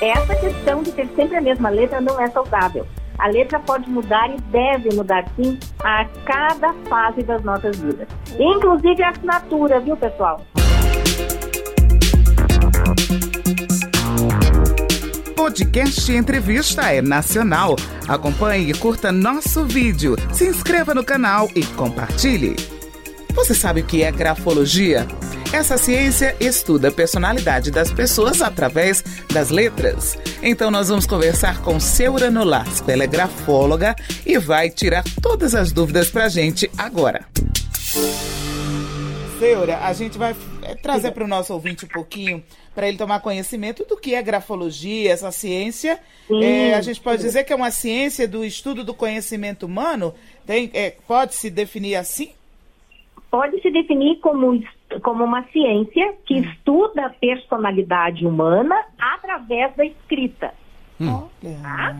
Essa questão de ter sempre a mesma letra não é saudável. A letra pode mudar e deve mudar sim a cada fase das nossas vidas. Inclusive a assinatura, viu, pessoal? Podcast Entrevista é nacional. Acompanhe e curta nosso vídeo. Se inscreva no canal e compartilhe. Você sabe o que é grafologia? Essa ciência estuda a personalidade das pessoas através das letras. Então nós vamos conversar com Seura Nolasco, ela é grafóloga e vai tirar todas as dúvidas pra gente agora. Seura, a gente vai é, trazer para o nosso ouvinte um pouquinho, para ele tomar conhecimento do que é grafologia, essa ciência. É, a gente pode dizer que é uma ciência do estudo do conhecimento humano? Tem, é, pode se definir assim? Pode se definir como, como uma ciência que hum. estuda a personalidade humana através da escrita. Hum. Tá?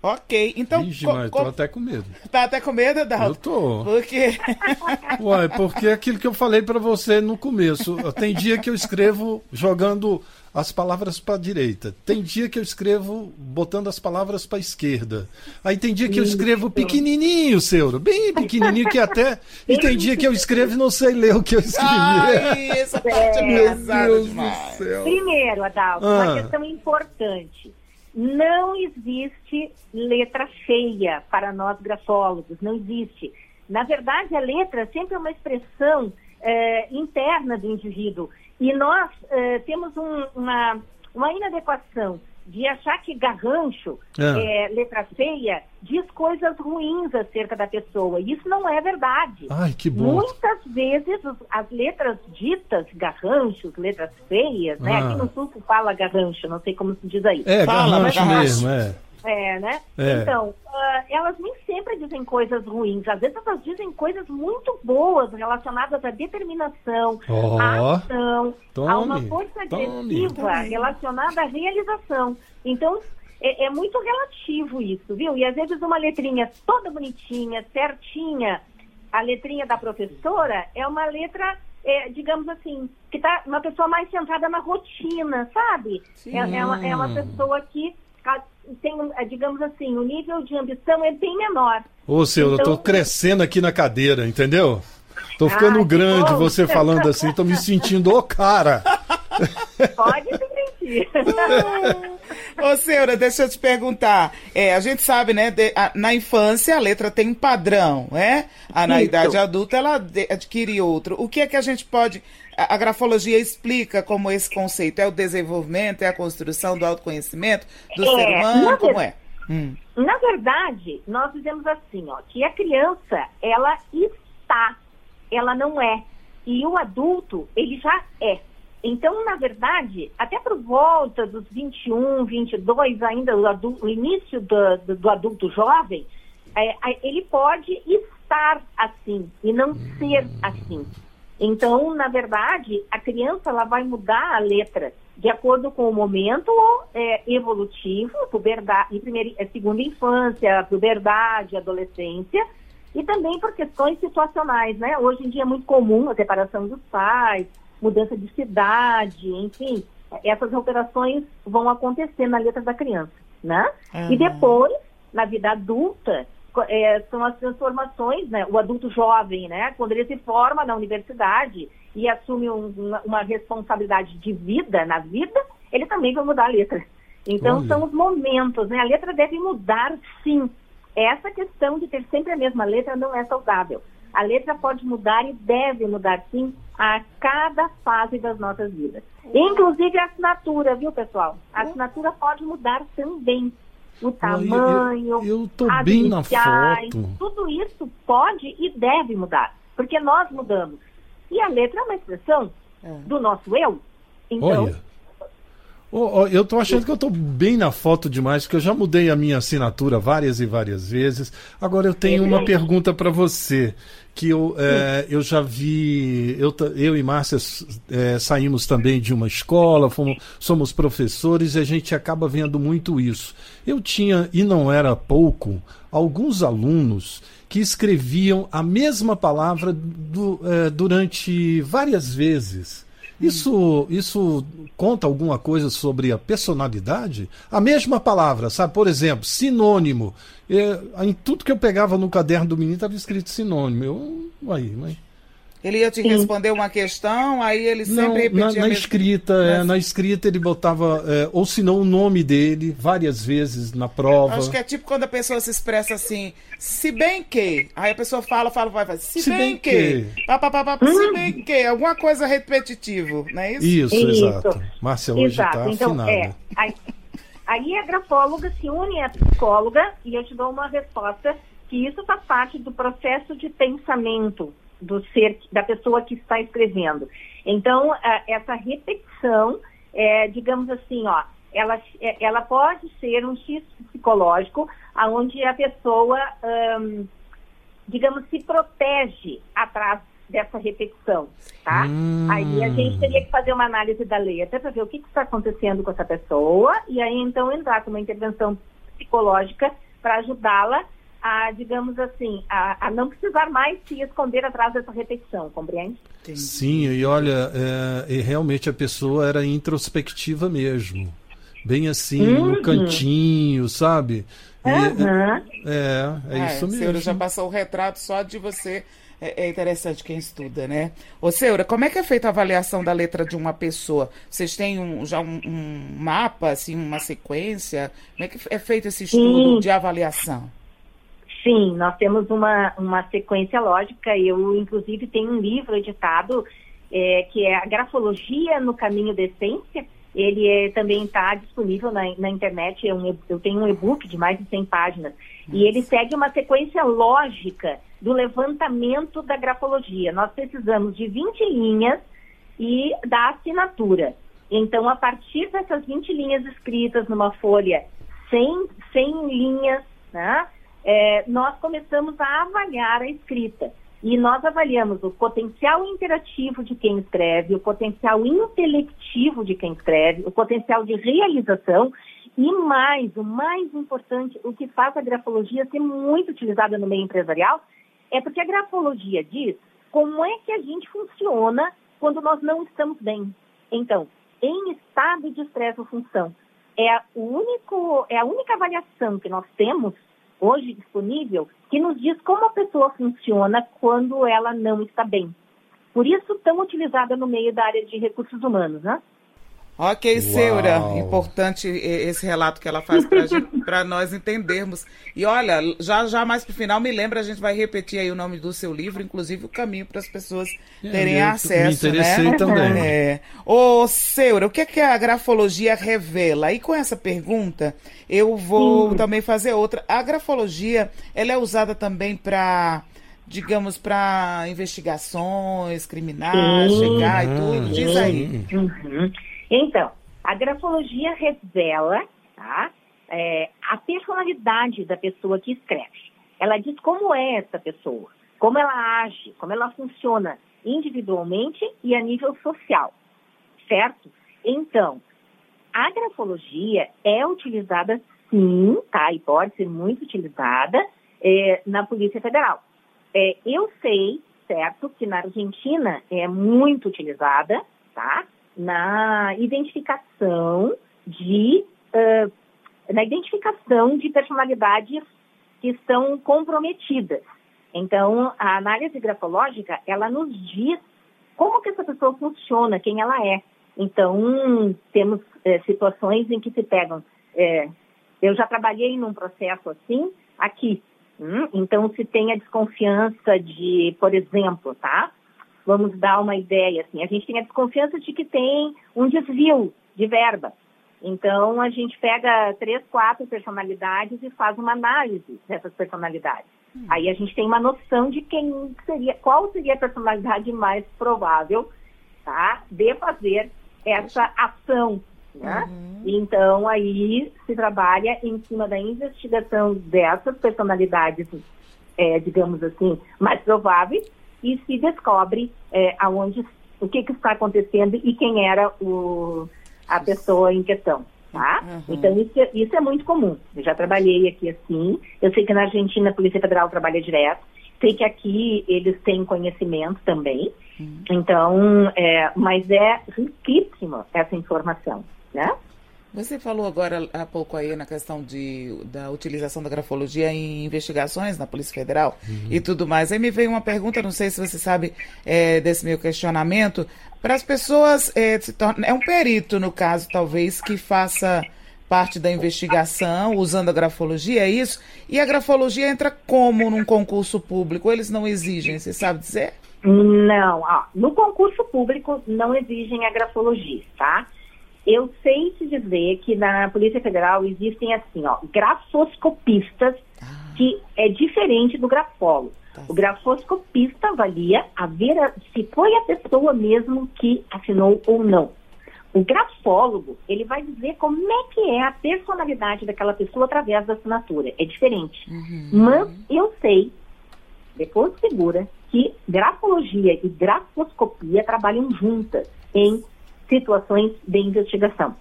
Ok, então. Ixi, mas tô até com medo. Tá até com medo, Dalton? Eu tô. Por quê? Uai, porque é aquilo que eu falei para você no começo. Tem dia que eu escrevo jogando as palavras para direita. Tem dia que eu escrevo botando as palavras para esquerda. Aí tem dia que eu escrevo pequenininho, Seuro, bem pequenininho que até. E tem dia que eu escrevo e não sei ler o que eu escrevi. Ai, essa parte é, é pesada demais. Primeiro, Adalto, ah. uma questão importante não existe letra feia para nós grafólogos, não existe. Na verdade, a letra sempre é uma expressão é, interna do indivíduo. E nós é, temos um, uma, uma inadequação de achar que garrancho, é. é. letra feia, diz coisas ruins acerca da pessoa. E isso não é verdade. Ai, que bom. Muitas vezes as letras ditas garranchos, letras feias, né? Ah. Aqui no sul se fala garrancho, não sei como se diz aí. É, fala, garrancho mesmo, é. É, né? É. Então, uh, elas nem sempre dizem coisas ruins. Às vezes elas dizem coisas muito boas relacionadas à determinação, oh, à ação, tome, a uma força agressiva relacionada à realização. Então, é, é, muito relativo isso, viu? E às vezes uma letrinha toda bonitinha, certinha, a letrinha da professora é uma letra é, digamos assim, que está uma pessoa mais centrada na rotina, sabe? É, é, uma, é, uma, pessoa que tem, é, digamos assim, o nível de ambição é bem menor. Ô, senhor, então, eu tô crescendo aqui na cadeira, entendeu? Tô ficando ah, grande, bom. você falando assim, tô me sentindo o cara. Pode se sentir. Ô, senhora, deixa eu te perguntar. É, a gente sabe, né, de, a, na infância a letra tem um padrão, né? A, na Isso. idade adulta ela de, adquire outro. O que é que a gente pode a, grafologia explica como esse conceito é o desenvolvimento, é a construção do autoconhecimento do é, ser humano, como é? Hum. Na verdade, nós dizemos assim, ó, que a criança, ela está, ela não é. E o adulto, ele já é. Então, na verdade, até por volta dos 21, 22, ainda o, adulto, o início do, do, do, adulto jovem, é, ele pode estar assim e não ser assim. Então, na verdade, a criança ela vai mudar a letra de acordo com o momento é, evolutivo, puberdade, primeira, é, segunda infância, puberdade, adolescência, e também por questões situacionais, né? Hoje em dia é muito comum a separação dos pais, mudança de cidade, enfim, essas alterações vão acontecer na letra da criança, né? Uhum. E depois, na vida adulta, é, são as transformações, né? O adulto jovem, né? Quando ele se forma na universidade e assume um, uma, uma, responsabilidade de vida na vida, ele também vai mudar a letra. Então Olha. são os momentos, né? A letra deve mudar, sim. Essa questão de ter sempre a mesma letra não é saudável. A letra pode mudar e deve mudar, sim, a cada fase das nossas vidas. Inclusive a assinatura, viu, pessoal? A assinatura pode mudar também o tamanho, eu, eu, eu tô bem iniciais, na foto. tudo isso pode e deve mudar, porque nós mudamos. E a letra é uma expressão é. do nosso eu. Então, Olha. Oh, oh, eu tô achando que eu tô bem na foto demais, porque eu já mudei a minha assinatura várias e várias vezes. Agora eu tenho uma pergunta para você, que eu, é, eu já vi, eu, eu e Márcia é, saímos também de uma escola, fomos, somos professores e a gente acaba vendo muito isso. Eu tinha, e não era pouco, alguns alunos que escreviam a mesma palavra do, é, durante várias vezes. Isso, isso conta alguma coisa sobre a personalidade? A mesma palavra, sabe? Por exemplo, sinônimo. É, em tudo que eu pegava no caderno do menino estava escrito sinônimo. Eu, aí, mas ele ia te Sim. responder uma questão, aí ele sempre não, repetia. Na, na escrita, é, na escrita ele botava, é, ou se não o nome dele, várias vezes na prova. Acho que é tipo quando a pessoa se expressa assim, se bem que. Aí a pessoa fala, fala, vai, vai, se, se bem, bem, que. que. Pá, pá, pá, hum. Se bem que. Alguma coisa repetitivo, não é isso? Isso, isso. exato. Márcia hoje está então, afinada. É, aí, aí a grafóloga se une à psicóloga e eu te dou uma resposta que isso faz parte do processo de pensamento do ser da pessoa que está escrevendo. Então, essa repetição, é, digamos assim, ó, ela, é, ela pode ser um X psicológico, onde a pessoa, hum, digamos, se protege atrás dessa repetição, tá? Hum. Aí a gente teria que fazer uma análise da letra para ver o que, que está acontecendo com essa pessoa e aí então entrar com uma intervenção psicológica para ajudá-la a, digamos assim, a, a, não precisar mais se esconder atrás dessa repetição, compreende? Sim, e olha, é, e realmente a pessoa era introspectiva mesmo. Bem assim, uhum. no cantinho, sabe? E, uhum. é, é, é, isso mesmo. Senhora já passou o retrato só de você. É, é, interessante quem estuda, né? Ô, Seura, como é que é feita a avaliação da letra de uma pessoa? Vocês têm um, já um, um, mapa, assim, uma sequência? Como é que é feito esse estudo Sim. de avaliação? Sim, nós temos uma, uma sequência lógica. Eu, inclusive, tenho um livro editado é, que é a Grafologia no Caminho da Essência. Ele é, também está disponível na, na internet. É um, eu tenho um e-book de mais de 100 páginas. E ele segue uma sequência lógica do levantamento da grafologia. Nós precisamos de 20 linhas e da assinatura. Então, a partir dessas 20 linhas escritas numa folha, 100, 100 linhas, né? É, nós começamos a avaliar a escrita. E nós avaliamos o potencial interativo de quem escreve, o potencial intelectivo de quem escreve, o potencial de realização e mais, o mais importante, o que faz a grafologia ser muito utilizada no meio empresarial é porque a grafologia diz como é que a gente funciona quando nós não estamos bem. Então, em estado de estresse ou função, é, o único, é a única avaliação que nós temos hoje disponível que nos diz como a pessoa funciona quando ela não está bem. Por isso, tão utilizada no meio da área de recursos humanos, né? Ok, Seura, importante esse relato que ela faz para nós entendermos. E olha, já já mais para o final, me lembra, a gente vai repetir aí o nome do seu livro, inclusive o caminho para as pessoas é, terem acesso. Me interessei né? também. É. Ô, Seura, o que, é que a grafologia revela? E com essa pergunta, eu vou também fazer outra. A grafologia, ela é usada também para digamos, para investigações criminais, Sim. chegar e tudo? Diz aí. Uhum. Então, a grafologia revela tá, é, a personalidade da pessoa que escreve. Ela diz como é essa pessoa, como ela age, como ela funciona individualmente e a nível social, certo? Então, a grafologia é utilizada sim, tá? E pode ser muito utilizada é, na Polícia Federal. É, eu sei, certo, que na Argentina é muito utilizada, tá? Na identificação de uh, na identificação de personalidades que estão comprometidas. Então, a análise grafológica, ela nos diz como que essa pessoa funciona, quem ela é. Então, temos é, situações em que se pegam. É, eu já trabalhei num processo assim aqui. Hum? Então, se tem a desconfiança de, por exemplo, tá? Vamos dar uma ideia, assim, a gente tem a desconfiança de que tem um desvio de verba. Então, a gente pega três, quatro personalidades e faz uma análise dessas personalidades. Hum. Aí a gente tem uma noção de quem seria, qual seria a personalidade mais provável, tá, de fazer essa ação, né? Uhum. Então, aí se trabalha em cima da investigação dessas personalidades, é, digamos assim, mais prováveis e se descobre é, aonde, o que, que, está acontecendo e quem era o, a pessoa em questão. Tá? Uhum. Então, isso, isso é muito comum. Eu já trabalhei aqui assim. Eu sei que na Argentina a Polícia Federal trabalha direto. Sei que aqui eles têm conhecimento também, uhum. então, é, mas é riquíssima essa informação, né? Você falou agora há pouco aí na questão de, da utilização da grafologia em investigações na Polícia Federal uhum. e tudo mais. Aí me veio uma pergunta, não sei se você sabe é, desse meu questionamento, para as pessoas, é, se torna, é um perito, no caso, talvez, que faça parte da investigação usando a grafologia, é isso? E a grafologia entra como num concurso público? Eles não exigem, você sabe dizer? Não, ó, no concurso público não exigem a grafologia, tá? Eu sei te dizer que na Polícia Federal existem assim, ó, grafoscopistas, ah. que é diferente do grafólogo. Tá. O grafoscopista avalia a ver se foi a pessoa mesmo que assinou ou não. O grafólogo, ele vai dizer como é que é a personalidade daquela pessoa através da assinatura. É diferente. Uhum. Mas eu sei, depois segura, que grafologia e grafoscopia trabalham juntas em situações de investigação.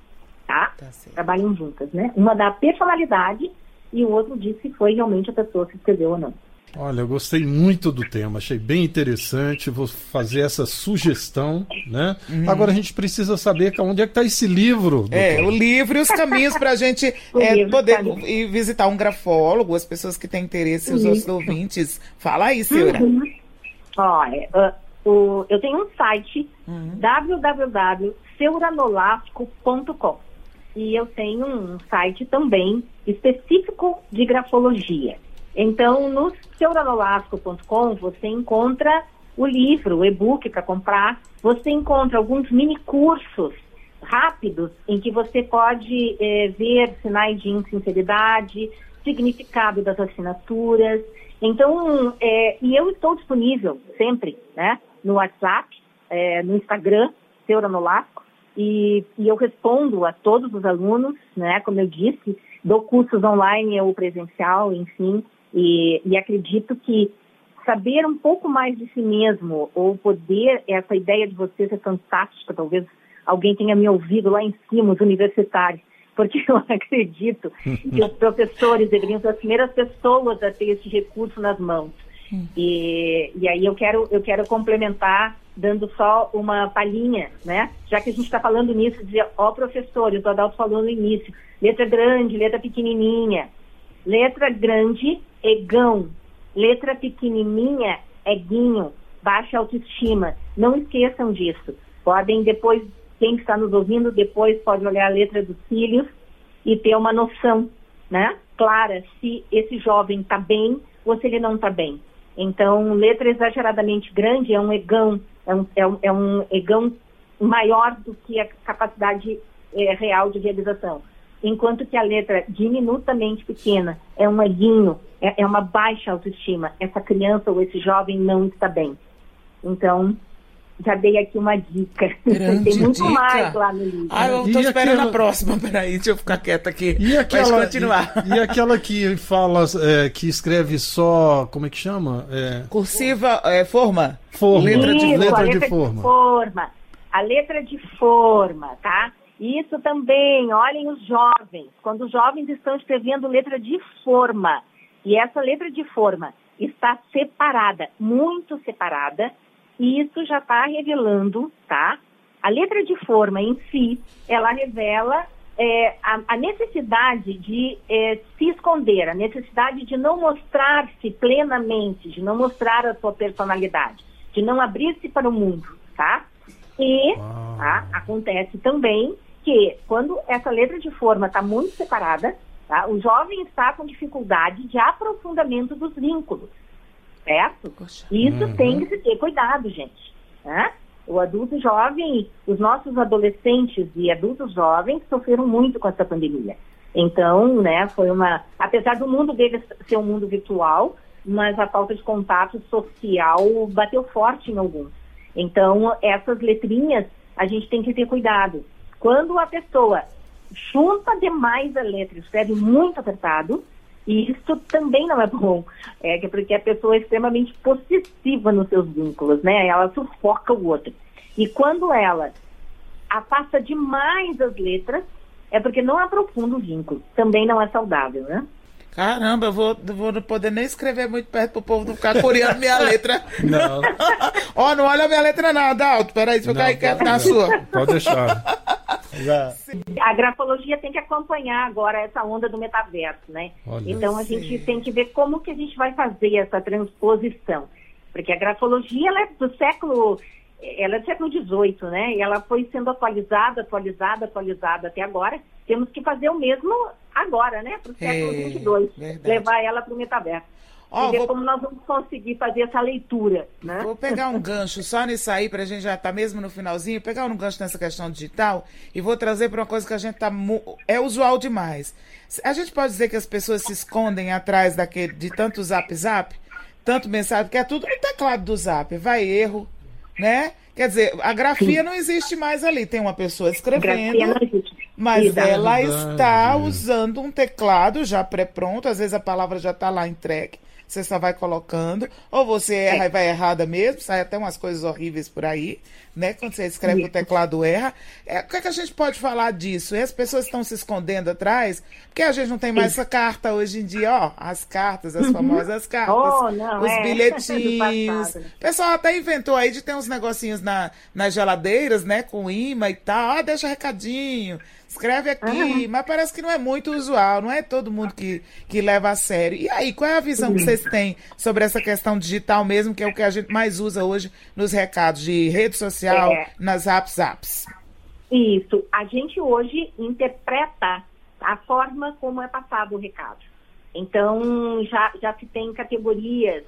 Tá? tá trabalham juntas, né? Uma da personalidade e o outro diz se foi realmente a pessoa que escreveu ou não. Olha, eu gostei muito do tema, achei bem interessante. Vou fazer essa sugestão, né? Uhum. Agora a gente precisa saber onde é que está esse livro. Doutor. É, o livro e os caminhos para a gente é, poder ir visitar um grafólogo, as pessoas que têm interesse, os outros ouvintes. Fala aí, senhora. Uhum. Olha, uh, o, eu tenho um site uhum. www.seuranolasco.com e eu tenho um site também específico de grafologia. Então, no seuranolasco.com você encontra o livro, o e-book para comprar, você encontra alguns mini cursos rápidos em que você pode eh, ver sinais de insinceridade, significado das assinaturas. Então, é, e eu estou disponível sempre, né, no WhatsApp, é, no Instagram, Seura Nolasco, e, e eu respondo a todos os alunos, né, como eu disse, dou cursos online ou presencial, enfim, e, e acredito que saber um pouco mais de si mesmo, ou poder, essa ideia de você ser fantástica, talvez alguém tenha me ouvido lá em cima, os universitários, porque eu acredito que os professores deveriam ser as primeiras pessoas a ter esse recurso nas mãos. E, e aí eu quero, eu quero complementar dando só uma palhinha, né? Já que a gente está falando nisso, de ó professores, o Adalto falou no início, letra grande, letra pequenininha. Letra grande egão. Letra pequenininha, eguinho, baixa autoestima. Não esqueçam disso. Podem depois, quem está nos ouvindo, depois pode olhar a letra dos cílios e ter uma noção, né? Clara, se esse jovem está bem ou se ele não está bem. Então, letra exageradamente grande é um egão, é um, é um, é um egão maior do que a capacidade é, real de realização enquanto que a letra diminutamente pequena é um eguinho, é, é uma baixa autoestima. Essa criança ou esse jovem não está bem. Então, já dei aqui uma dica. Grande Tem muito dica. mais lá no livro. Ah, eu tô e esperando aquela... a próxima. Peraí, deixa eu ficar quieta aqui. E aquela, Pode continuar. E, e, aquela que fala, é, que escreve só, como é que chama? É... Cursiva, é, forma. Forma. Letra de, Isso, letra, letra de, forma. de forma. A letra de forma, tá? Isso também, olhem os jovens, quando os jovens estão escrevendo letra de forma, e essa letra de forma está separada, muito separada, e isso já está revelando, tá? A letra de forma em si, ela revela é, a, a, necessidade de é, se esconder, a necessidade de não mostrar-se plenamente, de não mostrar a sua personalidade, de não abrir-se para o mundo, tá? E tá, acontece também que quando essa letra de forma está muito separada, tá, o jovem está com dificuldade de aprofundamento dos vínculos, certo? Poxa. Isso uhum. tem que se ter cuidado, gente. Né? O adulto jovem, os nossos adolescentes e adultos jovens sofreram muito com essa pandemia. Então, né, foi uma. Apesar do mundo deles ser um mundo virtual, mas a falta de contato social bateu forte em alguns. Então, essas letrinhas a gente tem que ter cuidado. Quando a pessoa junta demais a letra, escreve muito apertado, e isso também não é bom, é porque a pessoa é extremamente possessiva nos seus vínculos, né? Ela sufoca o outro. E quando ela afasta demais as letras, é porque não aprofunda o vínculo. Também não é saudável, né? Caramba, eu vou, vou não poder nem escrever muito perto pro povo não ficar coreando minha letra. Não. Ó, oh, não olha a minha letra não, Dalto. Peraí, deixa eu cair quieto na sua. Pode deixar. A grafologia tem que acompanhar agora essa onda do metaverso, né? Olha. Então a gente tem que ver como que a gente vai fazer essa transposição. Porque a grafologia ela é do século ela é do século XVIII, né? E ela foi sendo atualizada, atualizada, atualizada até agora. Temos que fazer o mesmo agora, né? Para o século XXII. É, levar ela para o metaverso. Ver vou... como nós vamos conseguir fazer essa leitura, né? Vou pegar um gancho só nisso aí, para a gente já estar tá mesmo no finalzinho, pegar um gancho nessa questão digital e vou trazer para uma coisa que a gente tá é usual demais. A gente pode dizer que as pessoas se escondem atrás daquele, de tanto zap zap, tanto mensagem, porque é tudo no teclado do zap. Vai erro, né? Quer dizer, a grafia Sim. não existe mais ali. Tem uma pessoa escrevendo, mas Exato. ela está usando um teclado já pré-pronto. Às vezes a palavra já está lá entregue você só vai colocando, ou você erra é. e vai errada mesmo, sai até umas coisas horríveis por aí, né? Quando você escreve o teclado erra. É, o que, é que a gente pode falar disso? E as pessoas estão se escondendo atrás, porque a gente não tem mais essa carta hoje em dia, ó, as cartas, as uhum. famosas cartas, oh, não, os é. bilhetinhos. o pessoal até inventou aí de ter uns negocinhos na, nas geladeiras, né, com imã e tal, ó, deixa recadinho escreve aqui, uhum. mas parece que não é muito usual, não é todo mundo que, que leva a sério. E aí, qual é a visão que vocês têm sobre essa questão digital mesmo, que é o que a gente mais usa hoje nos recados de rede social, é. nas apps apps? Isso, a gente hoje interpreta a forma como é passado o recado. Então, já, já se tem categorias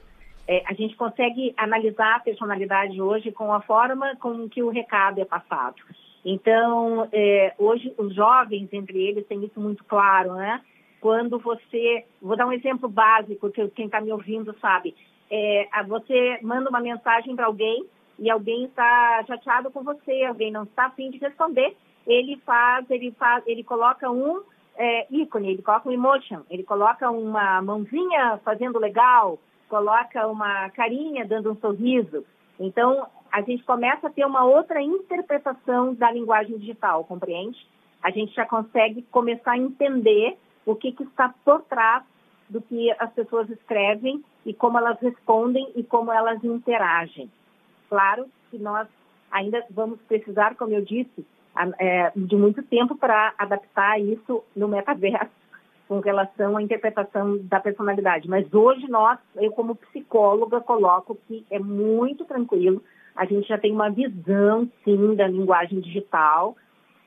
é, a gente consegue analisar a personalidade hoje com a forma com que o recado é passado. Então, é, hoje os jovens, entre eles, têm isso muito claro, né? Quando você, vou dar um exemplo básico que quem está me ouvindo sabe, é, você manda uma mensagem para alguém e alguém está chateado com você, alguém não está afim de responder, ele faz, ele faz, ele coloca um é, ícone, ele coloca um emotion, ele coloca uma mãozinha fazendo legal, coloca uma carinha dando um sorriso. Então, a gente começa a ter uma outra interpretação da linguagem digital, compreende? A gente já consegue começar a entender o que, que está por trás do que as pessoas escrevem e como elas respondem e como elas interagem. Claro que nós ainda vamos precisar, como eu disse, é, de muito tempo para adaptar isso no metaverso com relação à interpretação da personalidade. Mas hoje nós, eu como psicóloga, coloco que é muito tranquilo a gente já tem uma visão, sim, da linguagem digital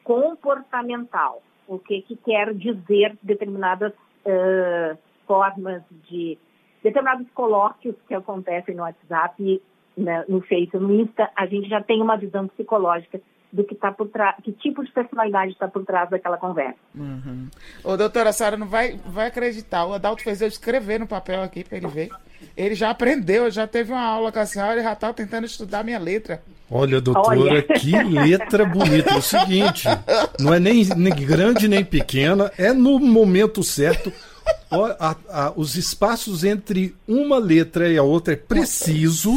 comportamental. O que, que quer dizer determinadas uh, formas de... determinados colóquios que acontecem no WhatsApp, né, no Facebook, no Insta, a gente já tem uma visão psicológica do que está por trás, que tipo de personalidade está por trás daquela conversa. Uhum. Ô, doutora a Sara não vai, vai acreditar. O Adalto fez eu escrever no papel aqui para ele ver. Ele já aprendeu, já teve uma aula com a senhora e já está tentando estudar minha letra. Olha, doutora, Olha. que letra bonita. É o seguinte, não é nem, nem grande nem pequena, é no momento certo. A, a, os espaços entre uma letra e a outra é preciso.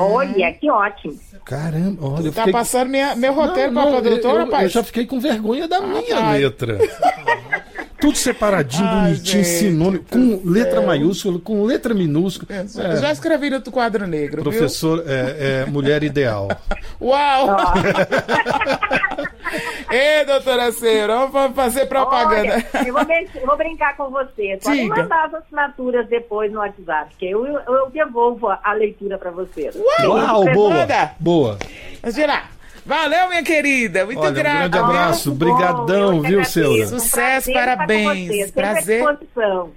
Olha, que ótimo. Caramba, olha. Tá fiquei... passando minha, meu roteiro para a doutora, pai? Eu já fiquei com vergonha da ah, minha letra. Tudo separadinho, Ai, bonitinho, gente, sinônimo, com letra céu. maiúscula, com letra minúscula. É. Já escrevi no quadro negro. Professor, é, é, mulher ideal. Uau! Ei, doutora Cera, vamos fazer propaganda. Olha, eu, vou, eu vou, brincar com você. Pode mandar as assinaturas depois no WhatsApp, que eu, eu, eu devolvo a leitura para você. Uau, Uau boa, boa. Vamos. Valeu, minha querida. Muito Olha, grato. Um grande abraço. Obrigadão, viu, Seura? Sucesso, parabéns. Prazer.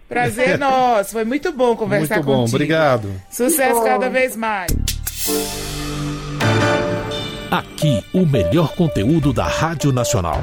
Prazer nosso. Foi muito bom conversar muito bom, contigo. Obrigado. Sucesso cada vez mais. Aqui, o melhor conteúdo da Rádio Nacional.